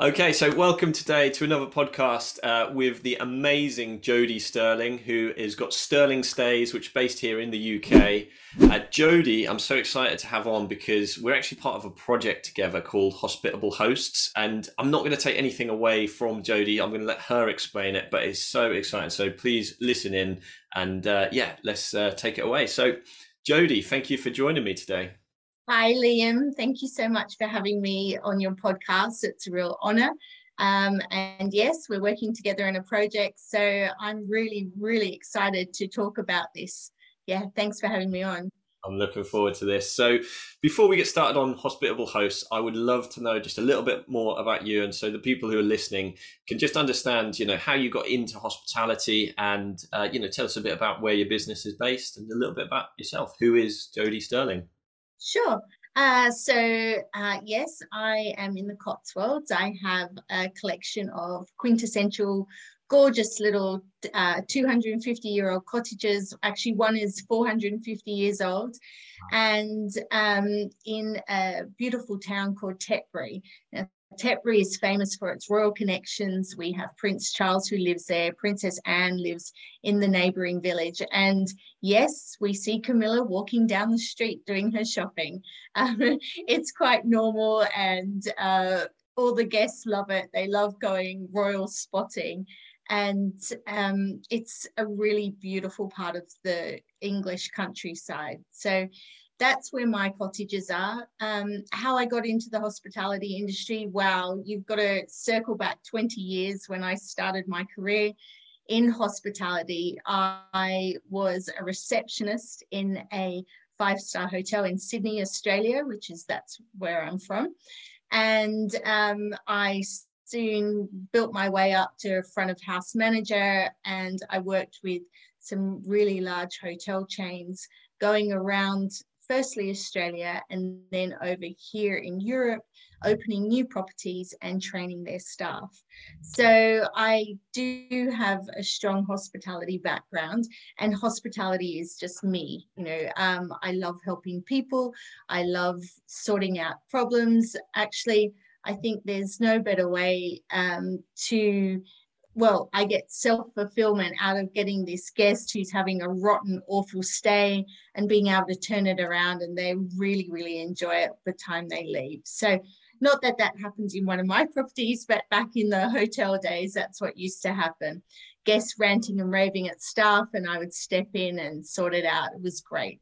Okay, so welcome today to another podcast uh, with the amazing Jodie Stirling, who has got Stirling Stays, which is based here in the UK. Uh, Jodie, I'm so excited to have on because we're actually part of a project together called Hospitable Hosts, and I'm not going to take anything away from Jodie. I'm going to let her explain it, but it's so exciting. So please listen in, and uh, yeah, let's uh, take it away. So, Jodie, thank you for joining me today. Hi, Liam. Thank you so much for having me on your podcast. It's a real honor. Um, and yes, we're working together in a project. So I'm really, really excited to talk about this. Yeah, thanks for having me on. I'm looking forward to this. So, before we get started on hospitable hosts, I would love to know just a little bit more about you, and so the people who are listening can just understand, you know, how you got into hospitality, and uh, you know, tell us a bit about where your business is based, and a little bit about yourself. Who is Jodie Stirling? Sure. Uh, so, uh, yes, I am in the Cotswolds. I have a collection of quintessential, gorgeous little uh, 250 year old cottages. Actually, one is 450 years old, and um, in a beautiful town called Tetbury. Now, Tetbury is famous for its royal connections. We have Prince Charles who lives there, Princess Anne lives in the neighbouring village. And yes, we see Camilla walking down the street doing her shopping. Um, it's quite normal, and uh, all the guests love it. They love going royal spotting. And um, it's a really beautiful part of the English countryside. So that's where my cottages are. Um, how I got into the hospitality industry, wow, you've got to circle back 20 years when I started my career in hospitality. I was a receptionist in a five star hotel in Sydney, Australia, which is that's where I'm from. And um, I soon built my way up to front of house manager, and I worked with some really large hotel chains going around firstly Australia and then over here in Europe, opening new properties and training their staff. So I do have a strong hospitality background, and hospitality is just me. You know, um, I love helping people, I love sorting out problems. Actually, I think there's no better way um, to well, I get self fulfillment out of getting this guest who's having a rotten, awful stay and being able to turn it around, and they really, really enjoy it the time they leave. So, not that that happens in one of my properties, but back in the hotel days, that's what used to happen. Guests ranting and raving at staff, and I would step in and sort it out. It was great.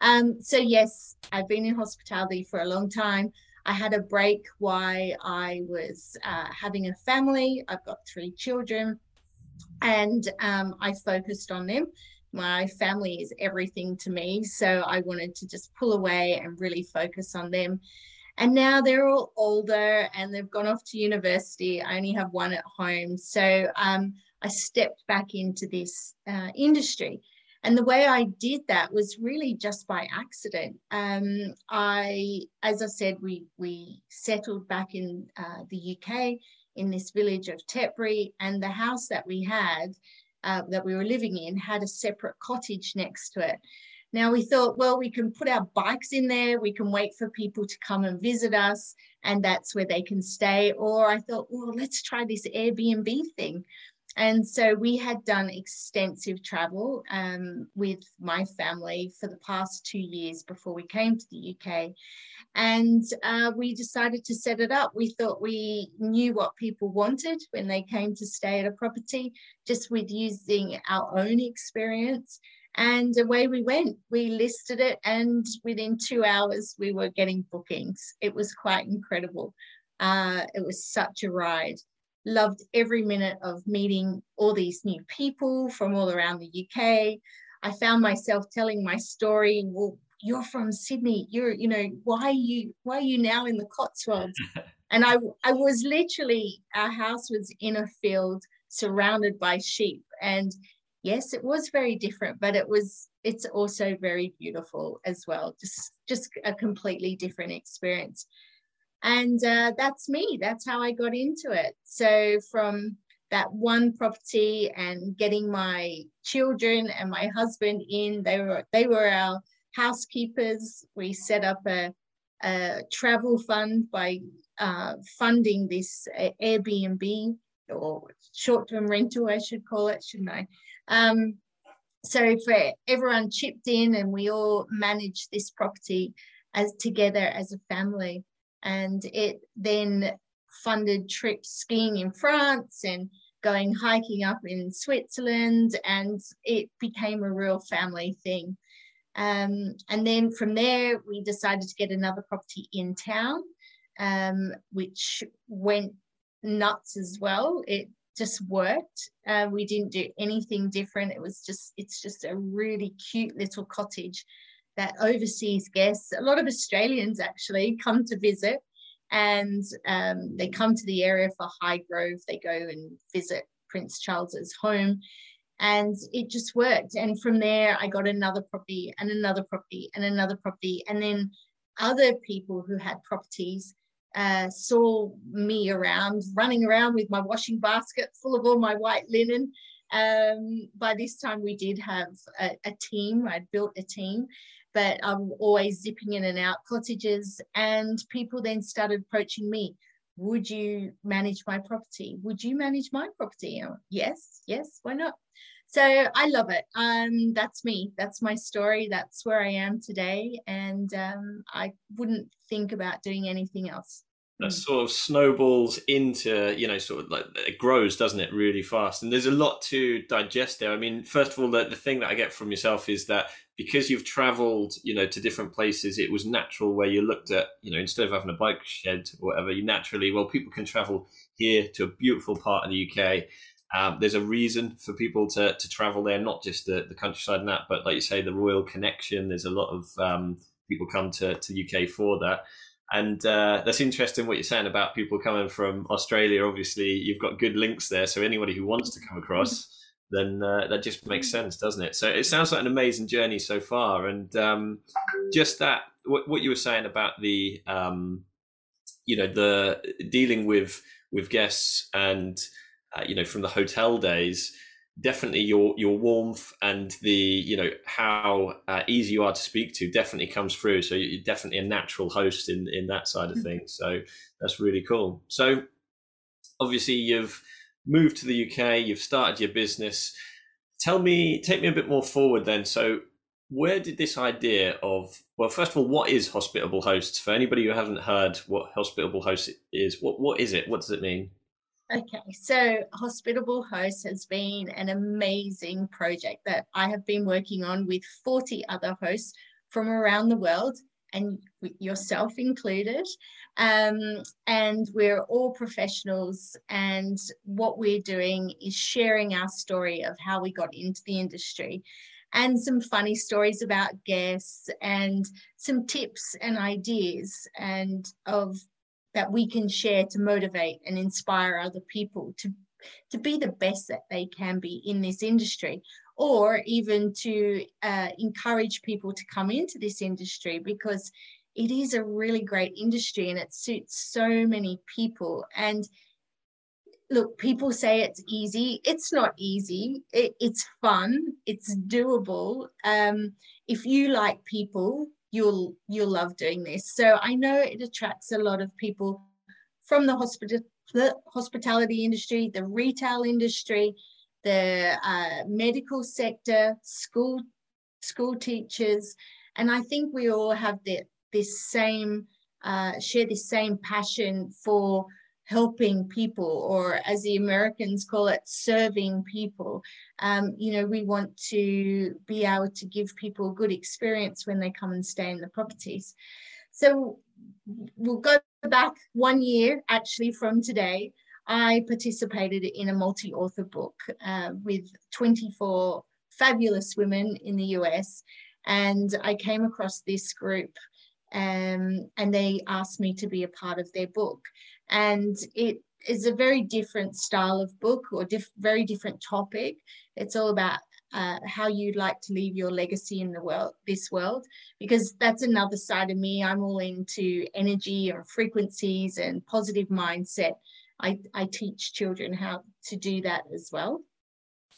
Um, so, yes, I've been in hospitality for a long time. I had a break while I was uh, having a family. I've got three children, and um, I focused on them. My family is everything to me, so I wanted to just pull away and really focus on them. And now they're all older and they've gone off to university. I only have one at home, so um, I stepped back into this uh, industry. And the way I did that was really just by accident. Um, I, as I said, we we settled back in uh, the UK in this village of Tetbury, and the house that we had, uh, that we were living in, had a separate cottage next to it. Now we thought, well, we can put our bikes in there, we can wait for people to come and visit us, and that's where they can stay. Or I thought, well, let's try this Airbnb thing. And so we had done extensive travel um, with my family for the past two years before we came to the UK. And uh, we decided to set it up. We thought we knew what people wanted when they came to stay at a property, just with using our own experience. And away we went. We listed it, and within two hours, we were getting bookings. It was quite incredible. Uh, it was such a ride loved every minute of meeting all these new people from all around the UK. I found myself telling my story. Well, you're from Sydney. You're, you know, why are you why are you now in the Cotswolds? and I I was literally our house was in a field surrounded by sheep. And yes, it was very different, but it was it's also very beautiful as well. Just just a completely different experience and uh, that's me that's how i got into it so from that one property and getting my children and my husband in they were they were our housekeepers we set up a a travel fund by uh, funding this uh, Airbnb or short-term rental, I should call it, shouldn't I? Um, so for everyone chipped in and we all managed this property as together as a family. And it then funded trips skiing in France and going hiking up in Switzerland, and it became a real family thing. Um, and then from there, we decided to get another property in town, um, which went nuts as well. It just worked. Uh, we didn't do anything different. It was just, it's just a really cute little cottage that overseas guests, a lot of Australians actually come to visit and um, they come to the area for Highgrove. They go and visit Prince Charles's home and it just worked. And from there, I got another property and another property and another property. And then other people who had properties uh, saw me around, running around with my washing basket full of all my white linen. Um, by this time, we did have a, a team. I'd built a team, but I'm always zipping in and out cottages. And people then started approaching me. Would you manage my property? Would you manage my property? Yes, yes, why not? So I love it. Um, that's me. That's my story. That's where I am today. And um, I wouldn't think about doing anything else that sort of snowballs into you know sort of like it grows doesn't it really fast and there's a lot to digest there i mean first of all the, the thing that i get from yourself is that because you've traveled you know to different places it was natural where you looked at you know instead of having a bike shed or whatever you naturally well people can travel here to a beautiful part of the uk um, there's a reason for people to, to travel there, not just the, the countryside and that, but like you say, the royal connection. There's a lot of um, people come to, to UK for that. And uh, that's interesting what you're saying about people coming from Australia. Obviously, you've got good links there. So anybody who wants to come across, then uh, that just makes sense, doesn't it? So it sounds like an amazing journey so far. And um, just that, what, what, you were saying about the, um, you know, the dealing with with guests and uh, you know from the hotel days definitely your your warmth and the you know how uh, easy you are to speak to definitely comes through so you're definitely a natural host in in that side of mm-hmm. things so that's really cool so obviously you've moved to the UK you've started your business. Tell me take me a bit more forward then. So where did this idea of well first of all what is hospitable hosts? For anybody who hasn't heard what hospitable host is what what is it? What does it mean? Okay, so Hospitable Hosts has been an amazing project that I have been working on with 40 other hosts from around the world and yourself included. Um, and we're all professionals, and what we're doing is sharing our story of how we got into the industry and some funny stories about guests and some tips and ideas and of that we can share to motivate and inspire other people to to be the best that they can be in this industry or even to uh, encourage people to come into this industry because it is a really great industry and it suits so many people. And look people say it's easy. It's not easy. It, it's fun. It's doable. Um, if you like people you'll you'll love doing this. So I know it attracts a lot of people from the hospital the hospitality industry, the retail industry, the uh, medical sector, school school teachers, and I think we all have the, this same uh, share this same passion for helping people, or as the Americans call it, serving people. Um, you know, we want to be able to give people a good experience when they come and stay in the properties. So we'll go back one year actually from today. I participated in a multi author book uh, with 24 fabulous women in the US. And I came across this group um, and they asked me to be a part of their book and it is a very different style of book or diff- very different topic. It's all about uh, how you'd like to leave your legacy in the world, this world, because that's another side of me. I'm all into energy or frequencies and positive mindset. I, I teach children how to do that as well.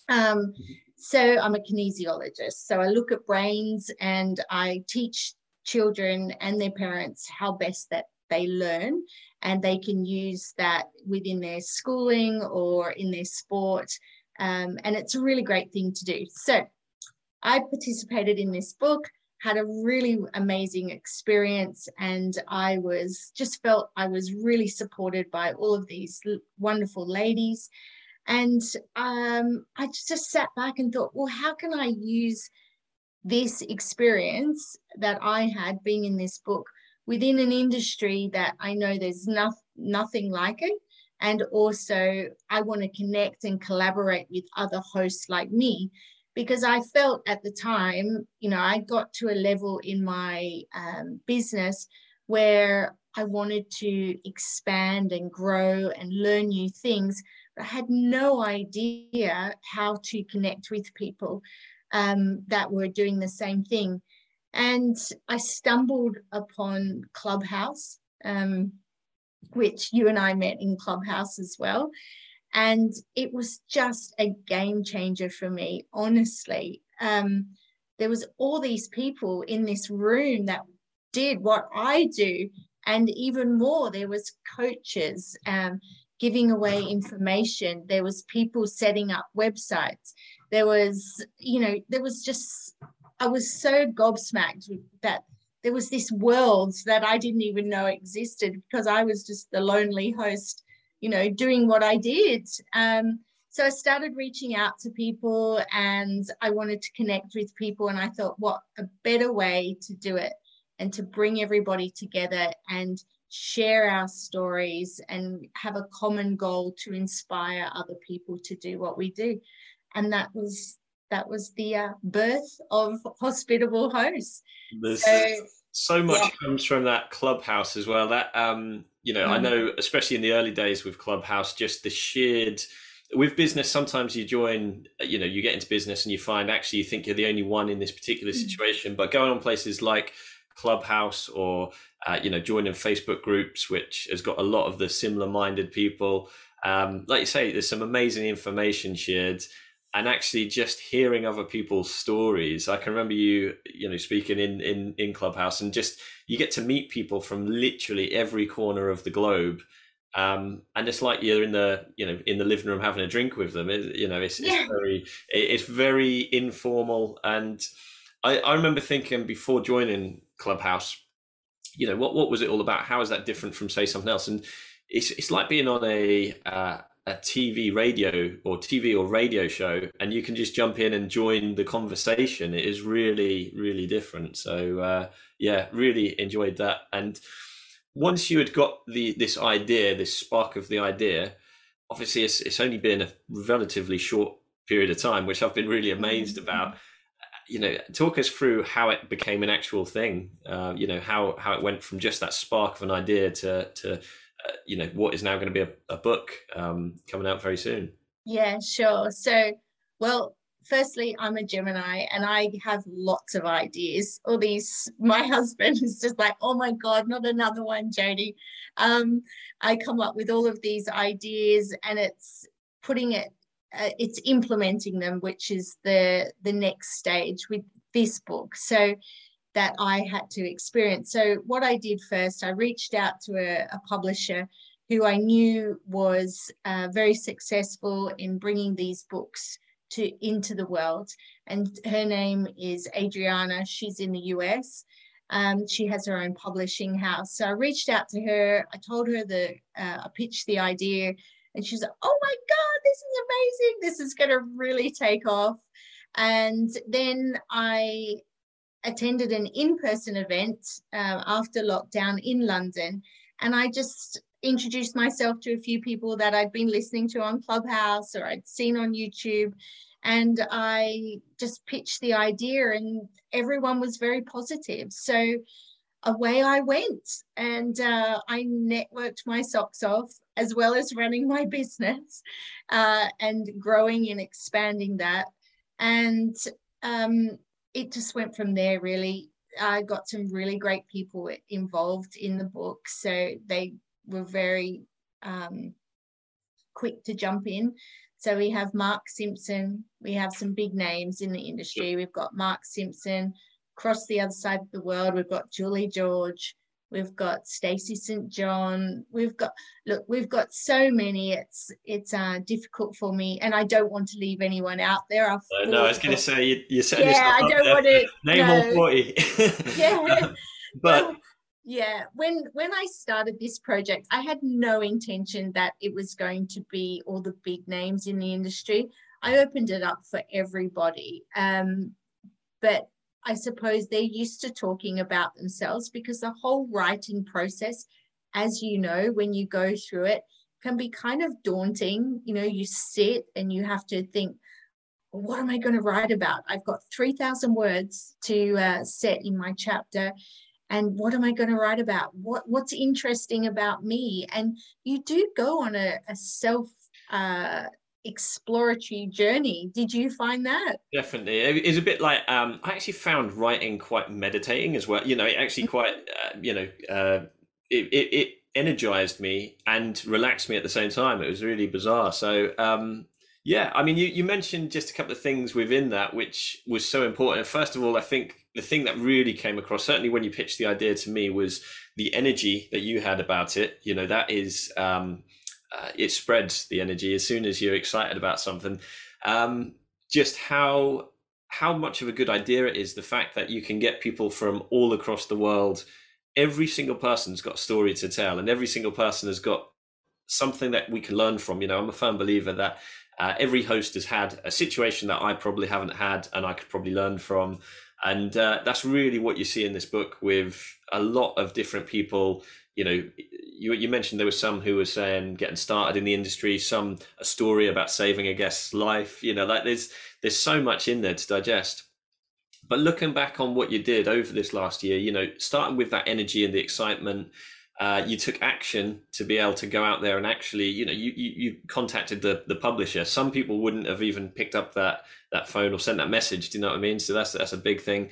Um, so I'm a kinesiologist. So I look at brains and I teach children and their parents how best that they learn and they can use that within their schooling or in their sport. Um, and it's a really great thing to do. So I participated in this book, had a really amazing experience, and I was just felt I was really supported by all of these wonderful ladies. And um, I just sat back and thought, well, how can I use this experience that I had being in this book within an industry that I know there's no, nothing like it. And also, I want to connect and collaborate with other hosts like me because I felt at the time, you know, I got to a level in my um, business where I wanted to expand and grow and learn new things. But I had no idea how to connect with people um, that were doing the same thing. And I stumbled upon Clubhouse, um, which you and I met in Clubhouse as well. And it was just a game changer for me, honestly. Um, there was all these people in this room that did what I do, and even more, there was coaches um, giving away information. There was people setting up websites. There was, you know, there was just I was so gobsmacked that there was this world that I didn't even know existed because I was just the lonely host, you know, doing what I did. Um, so I started reaching out to people and I wanted to connect with people. And I thought, what a better way to do it and to bring everybody together and share our stories and have a common goal to inspire other people to do what we do. And that was that was the uh, birth of hospitable hosts. There's so, so much yeah. comes from that clubhouse as well. That um, you know, mm. I know, especially in the early days with Clubhouse, just the sheered with business. Sometimes you join, you know, you get into business and you find actually you think you're the only one in this particular mm. situation. Mm. But going on places like Clubhouse or uh, you know, joining Facebook groups, which has got a lot of the similar-minded people. Um, like you say, there's some amazing information shared and actually just hearing other people's stories i can remember you you know speaking in in in clubhouse and just you get to meet people from literally every corner of the globe um, and it's like you're in the you know in the living room having a drink with them it, you know it's, yeah. it's very it's very informal and I, I remember thinking before joining clubhouse you know what what was it all about how is that different from say something else and it's it's like being on a uh, a TV radio or TV or radio show, and you can just jump in and join the conversation. It is really, really different. So uh, yeah, really enjoyed that. And once you had got the this idea, this spark of the idea, obviously it's it's only been a relatively short period of time, which I've been really amazed mm-hmm. about. You know, talk us through how it became an actual thing. Uh, you know how how it went from just that spark of an idea to to you know what is now going to be a, a book um, coming out very soon. Yeah sure. So well firstly i'm a gemini and i have lots of ideas. All these my husband is just like oh my god not another one Jodie. Um, i come up with all of these ideas and it's putting it uh, it's implementing them which is the the next stage with this book. So that I had to experience. So, what I did first, I reached out to a, a publisher who I knew was uh, very successful in bringing these books to into the world. And her name is Adriana. She's in the US. Um, she has her own publishing house. So I reached out to her. I told her the uh, I pitched the idea, and she's like, "Oh my God, this is amazing! This is going to really take off." And then I attended an in-person event uh, after lockdown in London, and I just introduced myself to a few people that I'd been listening to on Clubhouse or I'd seen on YouTube, and I just pitched the idea, and everyone was very positive. So away I went, and uh, I networked my socks off as well as running my business uh, and growing and expanding that. And um, it just went from there really. I got some really great people involved in the book so they were very um, quick to jump in. So we have mark simpson we have some big names in the industry. We've got mark simpson across the other side of the world, we've got Julie George, we've got Stacey St. John, we've got look, we've got so many. It's it's uh, difficult for me, and I don't want to leave anyone out there. Uh, no, I was going to say you, you're setting yeah, I don't want to name no. all forty. yeah, but. Well, yeah, when when I started this project, I had no intention that it was going to be all the big names in the industry. I opened it up for everybody. Um, but I suppose they're used to talking about themselves because the whole writing process, as you know, when you go through it, can be kind of daunting. You know, you sit and you have to think, what am I going to write about? I've got 3,000 words to uh, set in my chapter and what am I going to write about? What what's interesting about me? And you do go on a, a self uh, exploratory journey. Did you find that? Definitely, it's a bit like um, I actually found writing quite meditating as well. You know, it actually mm-hmm. quite uh, you know uh, it, it, it energized me and relaxed me at the same time. It was really bizarre. So um, yeah, I mean, you, you mentioned just a couple of things within that, which was so important. First of all, I think the thing that really came across, certainly when you pitched the idea to me, was the energy that you had about it. You know, that is, um, uh, it spreads the energy as soon as you're excited about something. Um, just how how much of a good idea it is the fact that you can get people from all across the world. Every single person's got a story to tell, and every single person has got something that we can learn from. You know, I'm a firm believer that uh, every host has had a situation that I probably haven't had and I could probably learn from. And uh, that's really what you see in this book with a lot of different people. You know, you, you mentioned there were some who were saying getting started in the industry, some a story about saving a guest's life. You know, like there's there's so much in there to digest. But looking back on what you did over this last year, you know, starting with that energy and the excitement, uh, you took action to be able to go out there and actually, you know, you, you, you contacted the the publisher. Some people wouldn't have even picked up that that phone or sent that message. Do you know what I mean? So that's that's a big thing.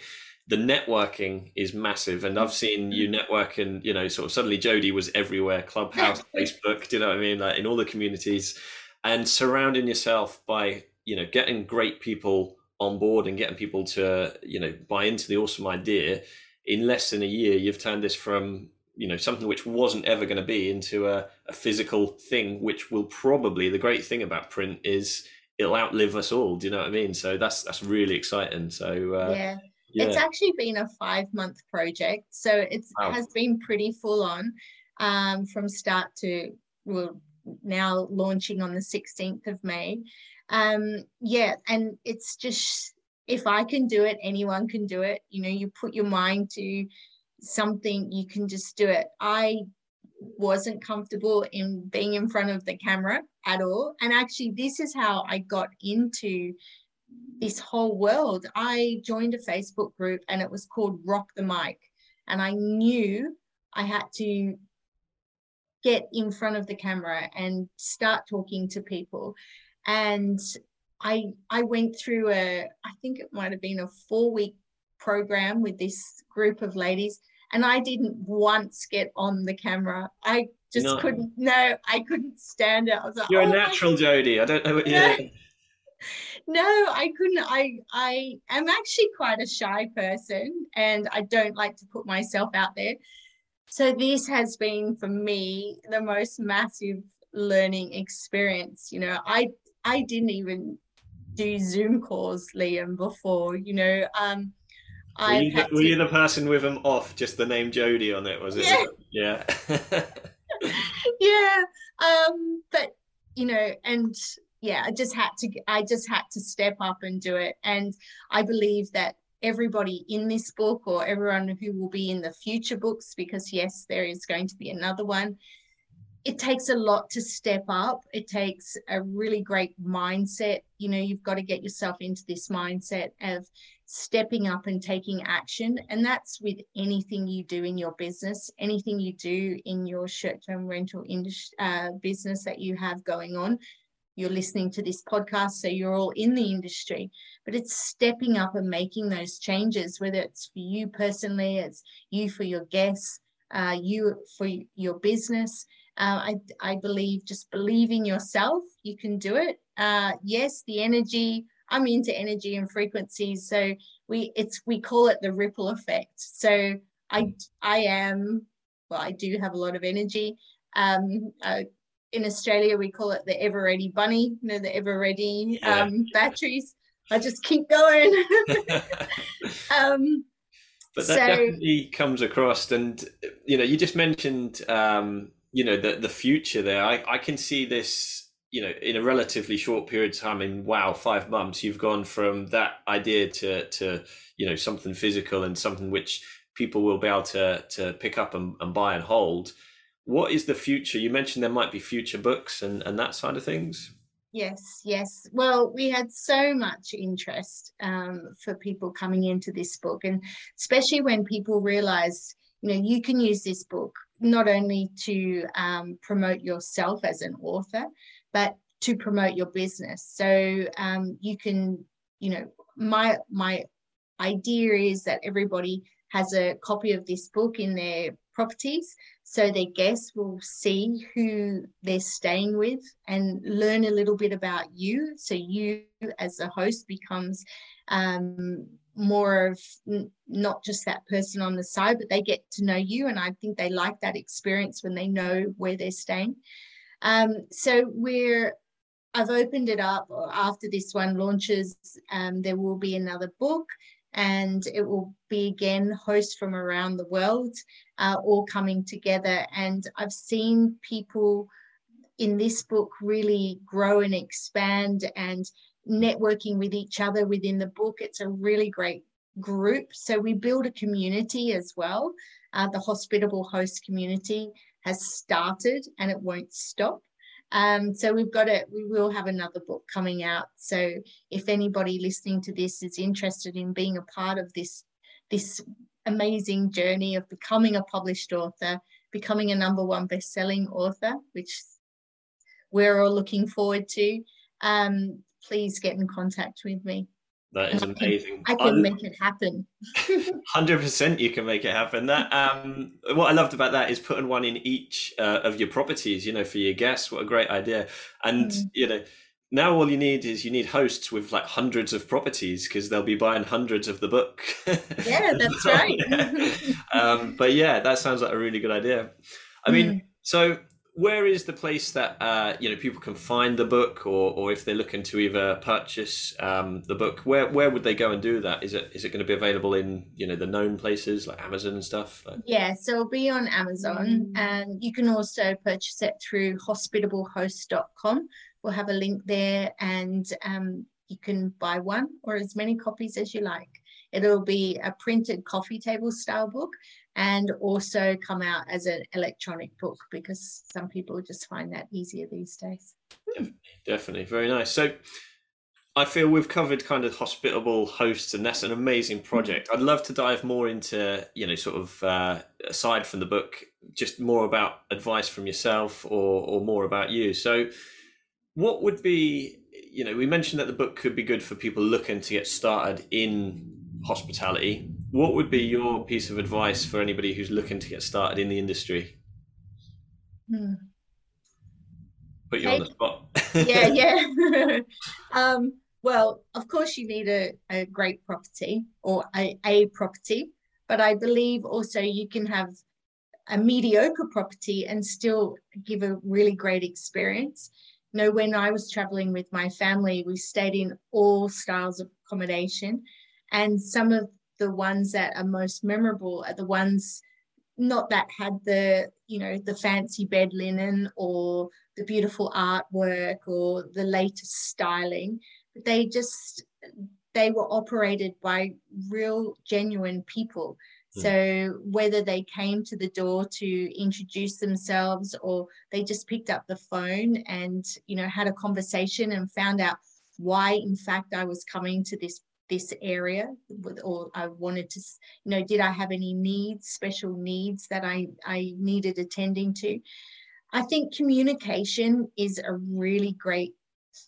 The networking is massive, and I've seen you network, and you know, sort of suddenly Jodie was everywhere, Clubhouse, Facebook. Do you know what I mean? Like in all the communities, and surrounding yourself by you know getting great people on board and getting people to you know buy into the awesome idea. In less than a year, you've turned this from you know something which wasn't ever going to be into a, a physical thing which will probably the great thing about print is it'll outlive us all do you know what i mean so that's that's really exciting so uh, yeah. Yeah. it's actually been a five month project so it wow. has been pretty full on um, from start to well now launching on the 16th of may um, yeah and it's just if i can do it anyone can do it you know you put your mind to something you can just do it. I wasn't comfortable in being in front of the camera at all. And actually, this is how I got into this whole world. I joined a Facebook group and it was called Rock the Mic. And I knew I had to get in front of the camera and start talking to people. And I I went through a I think it might have been a four week program with this group of ladies and I didn't once get on the camera. I just no. couldn't. No, I couldn't stand it. I was like, "You're oh, a natural, Jodie." I don't know what you're. no, I couldn't. I I am actually quite a shy person, and I don't like to put myself out there. So this has been for me the most massive learning experience. You know, I I didn't even do Zoom calls, Liam, before. You know, um, were, you the, were you the, person with them off, just the name Jodie on it? Was it? Yeah. Yeah. yeah. Um, but you know, and yeah, I just had to. I just had to step up and do it. And I believe that everybody in this book, or everyone who will be in the future books, because yes, there is going to be another one. It takes a lot to step up. It takes a really great mindset. You know, you've got to get yourself into this mindset of stepping up and taking action. And that's with anything you do in your business, anything you do in your short term rental industry, uh, business that you have going on. You're listening to this podcast, so you're all in the industry, but it's stepping up and making those changes, whether it's for you personally, it's you for your guests, uh, you for your business. Uh, I, I believe just believe in yourself, you can do it. Uh, yes, the energy I'm into energy and frequencies. So we it's we call it the ripple effect. So I I am well, I do have a lot of energy. Um, uh, in Australia, we call it the ever ready bunny, you know, the ever ready yeah. um, batteries. I just keep going. um, but that so, definitely comes across, and you know, you just mentioned, um, you know, the the future there. I I can see this, you know, in a relatively short period of time. In wow, five months, you've gone from that idea to to you know something physical and something which people will be able to to pick up and, and buy and hold. What is the future? You mentioned there might be future books and and that side of things. Yes, yes. Well, we had so much interest um, for people coming into this book, and especially when people realized, you know, you can use this book not only to um, promote yourself as an author, but to promote your business. So um, you can, you know, my my idea is that everybody has a copy of this book in their properties so their guests will see who they're staying with and learn a little bit about you. So you as a host becomes um, more of n- not just that person on the side but they get to know you. And i think they like that experience when they know where they're staying. Um, so we're I've opened it up. After this one launches. Um, there will be another book and it will be again hosts from around the world uh, all coming together. And I've seen people in this book really grow and expand and networking with each other within the book. It's a really great group. So we build a community as well. Uh, the hospitable host community has started and it won't stop. Um, so we've got it, we will have another book coming out. So if anybody listening to this is interested in being a part of this, this amazing journey of becoming a published author, becoming a number one best-selling author, which we're all looking forward to, um, please get in contact with me. That is amazing. I can, I can make it happen. Hundred percent, you can make it happen. That um, what I loved about that is putting one in each uh, of your properties. You know, for your guests, what a great idea! And mm. you know, now all you need is you need hosts with like hundreds of properties because they'll be buying hundreds of the book. yeah, that's right. um, but yeah, that sounds like a really good idea. I mean, mm. so where is the place that uh, you know people can find the book, or or if they're looking to either purchase um, the book, where where would they go and do that? Is it is it going to be available in you know the known places like Amazon and stuff? Like... Yeah, so it'll be on Amazon, mm. and you can also purchase it through hospitablehosts.com. We'll have a link there, and um, you can buy one or as many copies as you like. It'll be a printed coffee table style book, and also come out as an electronic book because some people just find that easier these days. Definitely, definitely. very nice. So I feel we've covered kind of hospitable hosts, and that's an amazing project. I'd love to dive more into, you know, sort of uh, aside from the book, just more about advice from yourself or, or more about you. So, what would be, you know, we mentioned that the book could be good for people looking to get started in hospitality what would be your piece of advice for anybody who's looking to get started in the industry? Hmm. Put you on the spot. yeah, yeah. um, well, of course, you need a, a great property or a, a property, but I believe also you can have a mediocre property and still give a really great experience. You know, when I was traveling with my family, we stayed in all styles of accommodation, and some of the ones that are most memorable are the ones not that had the you know the fancy bed linen or the beautiful artwork or the latest styling but they just they were operated by real genuine people hmm. so whether they came to the door to introduce themselves or they just picked up the phone and you know had a conversation and found out why in fact I was coming to this this area with, or I wanted to you know did I have any needs special needs that I I needed attending to? I think communication is a really great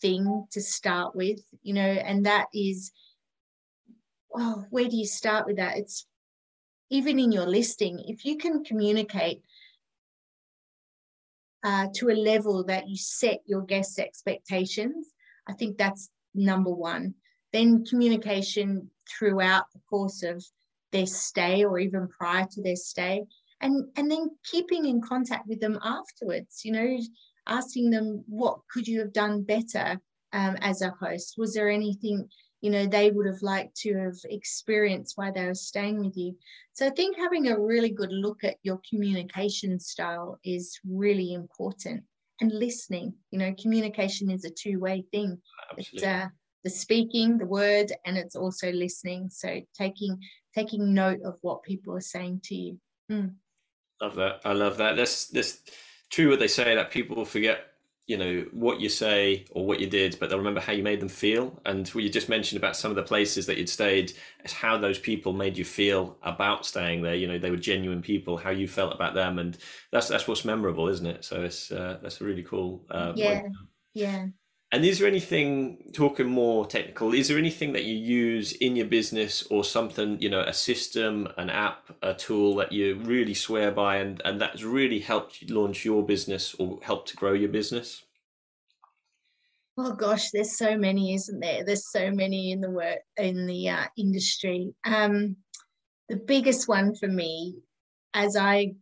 thing to start with you know and that is oh where do you start with that? It's even in your listing if you can communicate uh, to a level that you set your guests expectations I think that's number one then communication throughout the course of their stay or even prior to their stay and and then keeping in contact with them afterwards you know asking them what could you have done better um, as a host? Was there anything you know they would have liked to have experienced while they were staying with you? So i think having a really good look at your communication style is really important. And listening you know communication is a two-way thing. Absolutely. it's uh, the speaking the word and it's also listening. So taking taking note of what people are saying to you. Mm. love that. I love that. That's that's true what they say that people forget you know what you say or what you did but they'll remember how you made them feel. And what you just mentioned about some of the places that you'd stayed is how those people made you feel about staying there. You know they were genuine people how you felt about them. And that's that's what's memorable isn't it? So it's uh, that's a really cool uh, yeah. Point. yeah and is there anything, talking more technical, is there anything that you use in your business or something, you know, a system, an app, a tool that you really swear by and, and that's really helped launch your business or helped to grow your business? Oh gosh, there's so many, isn't there? There's so many in the work in the uh, industry. Um, the biggest one for me, as I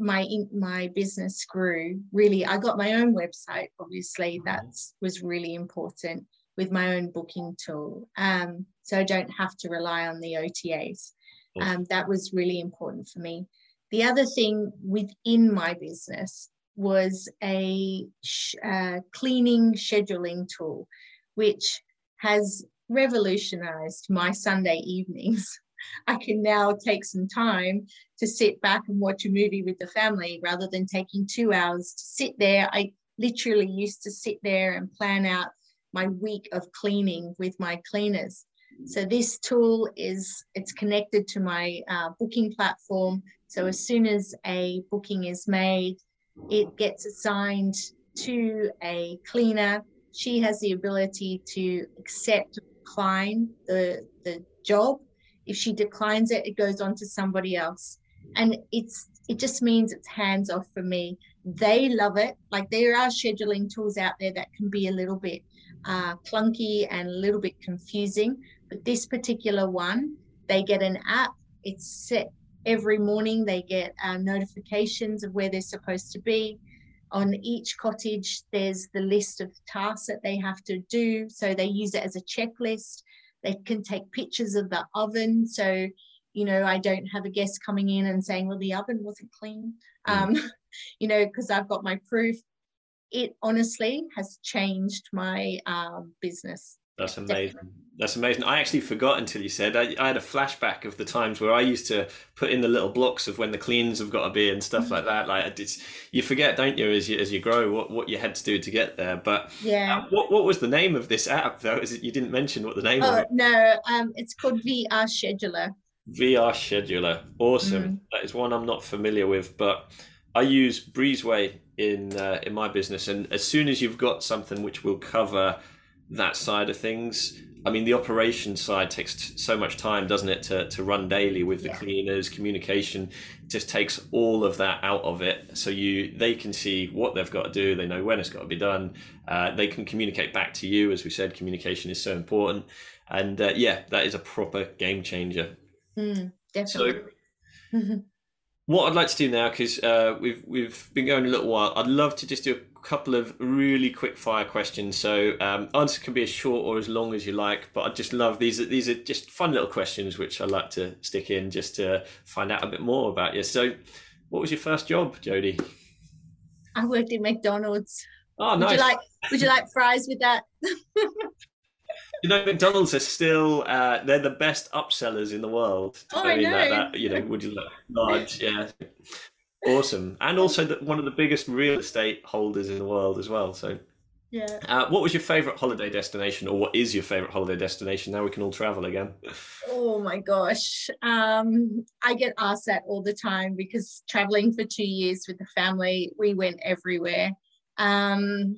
my my business grew really i got my own website obviously mm-hmm. that was really important with my own booking tool. Um, so i don't have to rely on the otas um, that was really important for me. The other thing within my business was a sh- uh, cleaning scheduling tool which has revolutionized my sunday evenings I can now take some time to sit back and watch a movie with the family rather than taking two hours to sit there. I literally used to sit there and plan out my week of cleaning with my cleaners. So this tool is it's connected to my uh, booking platform. So as soon as a booking is made, it gets assigned to a cleaner. She has the ability to accept, decline the the job, if she declines it, it goes on to somebody else. And it's it just means it's hands off for me. They love it. Like there are scheduling tools out there that can be a little bit uh, clunky and a little bit confusing. But this particular one, they get an app. It's set every morning. They get uh, notifications of where they're supposed to be. On each cottage, there's the list of tasks that they have to do. So they use it as a checklist. They can take pictures of the oven. So, you know, I don't have a guest coming in and saying, well, the oven wasn't clean, mm. um, you know, because I've got my proof. It honestly has changed my um, business. That's amazing. Definitely. That's amazing. I actually forgot until you said. I, I, had a flashback of the times where I used to put in the little blocks of when the cleans have got to be and stuff mm-hmm. like that. Like it's, you forget, don't you, as you as you grow, what, what you had to do to get there. But yeah, uh, what what was the name of this app though? Is it you didn't mention what the name? Oh no, um, it's called VR Scheduler. VR Scheduler, awesome. Mm. That is one I'm not familiar with, but I use Breezeway in uh, in my business, and as soon as you've got something which will cover that side of things. I mean, the operation side takes t- so much time, doesn't it, to, to run daily with the yeah. cleaners, communication. just takes all of that out of it, so you they can see what they've got to do. They know when it's got to be done. Uh, they can communicate back to you, as we said. Communication is so important, and uh, yeah, that is a proper game changer. Mm, definitely. So, what I'd like to do now, because uh, we've we've been going a little while, I'd love to just do a couple of really quick fire questions. So um, answers can be as short or as long as you like, but I just love these. Are, these are just fun little questions which I like to stick in just to find out a bit more about you. So, what was your first job, Jodie? I worked in McDonald's. Oh, nice. Would you like Would you like fries with that? you know, McDonald's are still uh, they're the best upsellers in the world. Oh, I, know. That, that, you know, would you like large? Yeah. Awesome, and also the, one of the biggest real estate holders in the world as well. So, yeah. Uh, what was your favorite holiday destination, or what is your favorite holiday destination? Now we can all travel again. Oh my gosh, um, I get asked that all the time because traveling for two years with the family, we went everywhere. Um,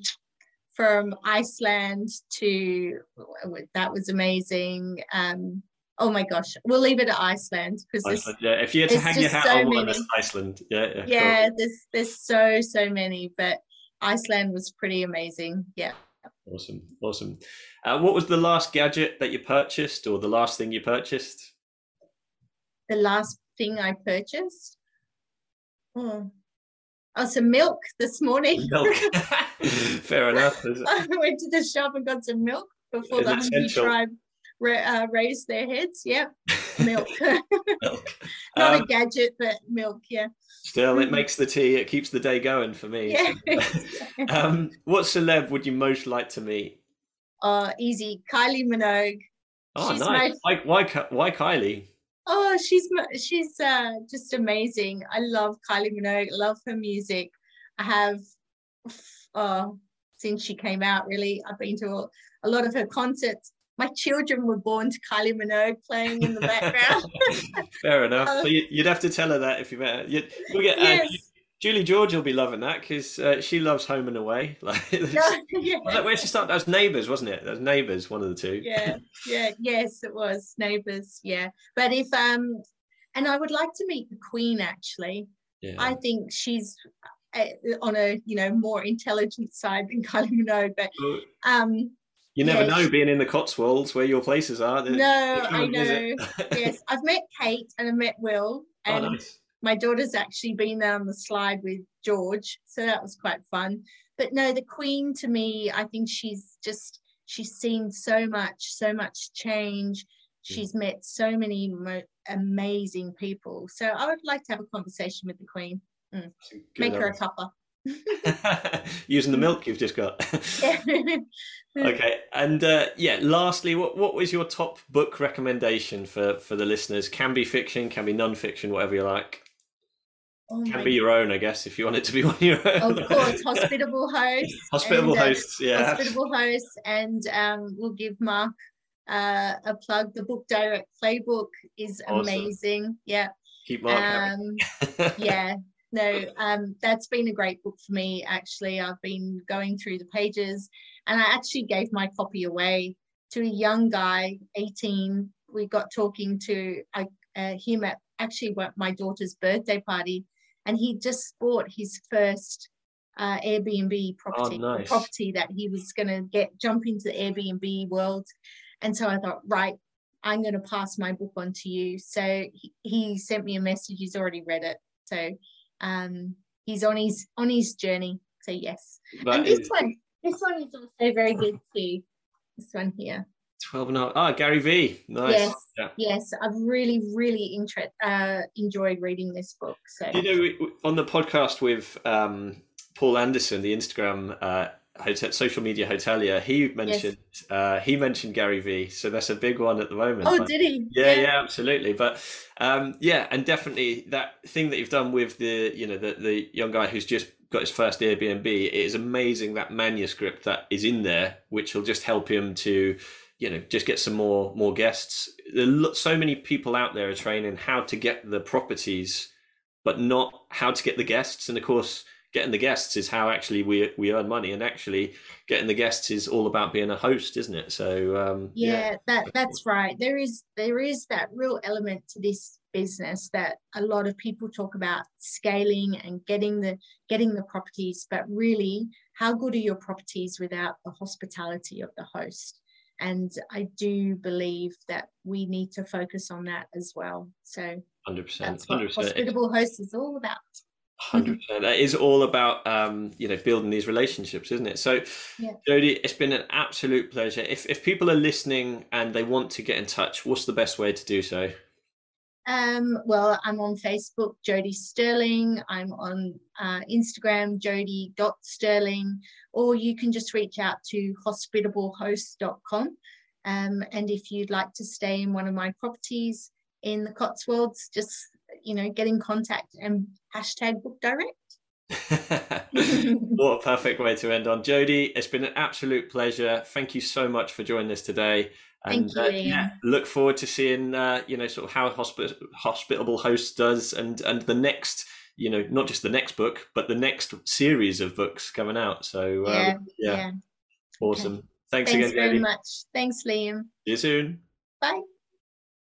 from Iceland to that was amazing. Um, oh my gosh, we'll leave it at Iceland because yeah. If you had to hang your hat so on one, Iceland. Yeah, yeah. Yeah, cool. there's there's so so many, but Iceland was pretty amazing. Yeah. Awesome, awesome. Uh, what was the last gadget that you purchased, or the last thing you purchased? The last thing I purchased. Oh, oh some milk this morning. Milk. Fair enough. I went to the shop and got some milk before Is the hungry tribe uh, raised their heads. Yep, milk. Milk. Not Um, a gadget, but milk. Yeah. Still, it makes the tea. It keeps the day going for me. Yeah. um, what celeb would you most like to meet? uh, easy. Kylie Minogue. Oh, She's nice. Why, why, why Kylie? Oh, she's she's uh, just amazing. I love Kylie Minogue. Love her music. I have, uh, since she came out, really, I've been to a, a lot of her concerts. My children were born to Kylie Minogue playing in the background. Fair enough. Uh, So you, you'd have to tell her that if you met her. You'll get, uh, yes. Ju- Julie George will be loving that because uh, she loves Home and Away. Like, yeah. that where she started? That was Neighbours, wasn't it? That was Neighbours, one of the two. yeah, yeah, yes, it was neighbors. Yeah, but if um, and I would like to meet the Queen. Actually, Yeah. I think she's uh, on a you know more intelligent side than Kylie Minogue. But um, you never yeah, know, being in the Cotswolds where your places are. no, I know. yes, I've met Kate and I've met Will, oh, and nice. my daughter's actually been there on the slide with George, so that was quite fun. But no, the Queen to me, I think she's just she's seen so much, so much change. Hmm. She's met so many mo- amazing people. So I would like to have a conversation with the Queen. Hmm. Make her a cuppa. Using the milk you've just got. okay, and uh, yeah. Lastly, what what was your top book recommendation for for the listeners? Can be fiction, can be non-fiction, whatever you like. Oh Can be your own, I guess, if you want it to be one of your own. of course, hospitable hosts. Hospitable and, uh, hosts, yeah. hospitable hosts, and um, we'll give Mark uh, a plug. The book direct playbook is Awesome. amazing. Yeah. Keep Mark. Um, yeah. No, um, that's been a great book for me. Actually, I've been going through the pages, and I actually gave my copy away to a young guy, 18. We got talking to I, uh, him at actually my daughter's birthday party, and he just bought his first uh, Airbnb property, the nice. property that he was going to get jump into the Airbnb world. And so I thought, right, I'm going to pass my book on to you. So he, he sent me a message. He's already read it. So um, he's on his on his journey. So yes, That and this is one, this one is also very good too. This one here. 12 and a half. Ah, Gary V. Nice. Yes. Yeah. Yes, I've really, really inter- uh, enjoyed reading this book. So You know, we- on the podcast with um, Paul Anderson, the Instagram uh, hotel, social media hotelier, he mentioned uh, he mentioned Gary V. So that's a big one at the moment. oh, did he? yeah, yeah, absolutely. But um, yeah, and definitely that thing that you've done with the you know the the young guy who's just got his first Airbnb. It is amazing that manuscript that is in there, which will just help him to you know just get some more more guests. There are so many people out there are training how to get the properties, but not how to get the guests. And of course. Getting the guests is how actually we we earn money, and actually getting the guests is all about being a host, isn't it? So um, yeah. That that's right. There is there is that real element to this business that a lot of people talk about scaling and getting the getting the properties but really how good are your properties without the hospitality of the host? And i do believe that we need to focus on that as well. So hundred percent, that's what hundred percent. hospitable host is all about Hundred percent. That is all about um, you know building these relationships, isn't it? So, Yeah. Jodie, it's been an absolute pleasure. If if people are listening and they want to get in touch, what's the best way to do so? Um, well, I'm on Facebook, Jodie Stirling. I'm on uh, Instagram, Jodie.stirling, or you can just reach out to hospitablehost.com. Um, and if you'd like to stay in one of my properties in the Cotswolds, just you know, get in contact and hashtag book direct. what a perfect way to end on, Jodie, It's been an absolute pleasure. Thank you so much for joining us today. And Thank you, uh, yeah, look forward to seeing uh, you know sort of how hospi- hospitable host does, and and the next you know not just the next book, but the next series of books coming out. So um, yeah, yeah, yeah. awesome. Thanks, Thanks again, very Jodie. much. Thanks, Liam. See you soon. Bye.